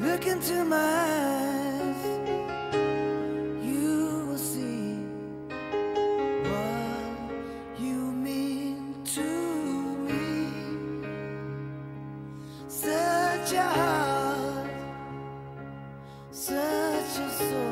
Look into my eyes, you will see what you mean to me. Such a heart, such a soul.